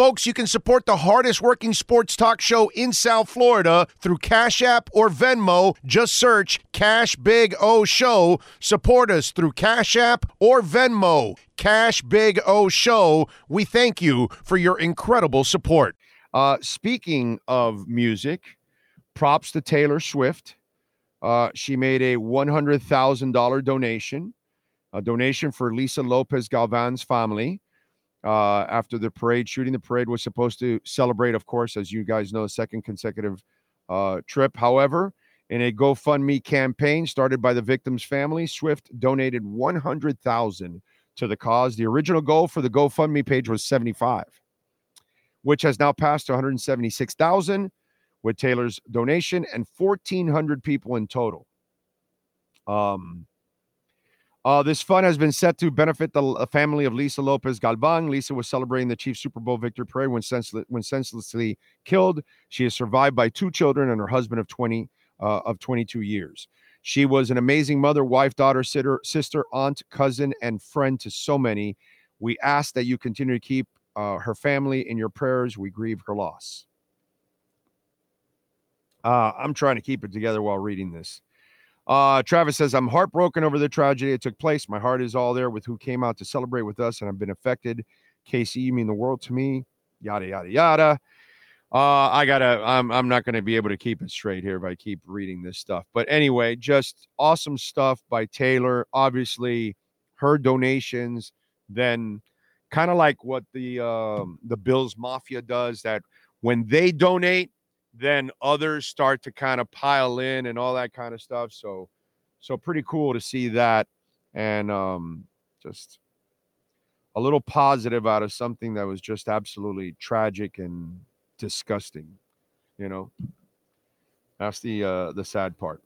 Folks, you can support the hardest working sports talk show in South Florida through Cash App or Venmo. Just search Cash Big O Show. Support us through Cash App or Venmo. Cash Big O Show. We thank you for your incredible support. Uh, speaking of music, props to Taylor Swift. Uh, she made a $100,000 donation, a donation for Lisa Lopez Galvan's family uh, after the parade. Shooting the parade was supposed to celebrate, of course, as you guys know, a second consecutive uh, trip. However, in a GoFundMe campaign started by the victim's family, Swift donated 100,000 to the cause. The original goal for the GoFundMe page was 75, which has now passed to 176,000 with Taylor's donation and 1,400 people in total. Um, uh, this fund has been set to benefit the family of Lisa Lopez Galvan. Lisa was celebrating the Chiefs Super Bowl victory parade when, when senselessly killed. She is survived by two children and her husband of 20 uh, of 22 years. She was an amazing mother, wife, daughter, sister, sister, aunt, cousin, and friend to so many. We ask that you continue to keep uh, her family in your prayers. We grieve her loss. Uh, I'm trying to keep it together while reading this. Uh, Travis says, I'm heartbroken over the tragedy that took place. My heart is all there with who came out to celebrate with us, and I've been affected. KC, you mean the world to me. Yada, yada, yada. Uh, I gotta, I'm, I'm not gonna be able to keep it straight here if I keep reading this stuff. But anyway, just awesome stuff by Taylor. Obviously, her donations, then kind of like what the um, the Bills Mafia does, that when they donate, then others start to kind of pile in and all that kind of stuff. So, so pretty cool to see that, and um, just a little positive out of something that was just absolutely tragic and disgusting. You know, that's the uh, the sad part.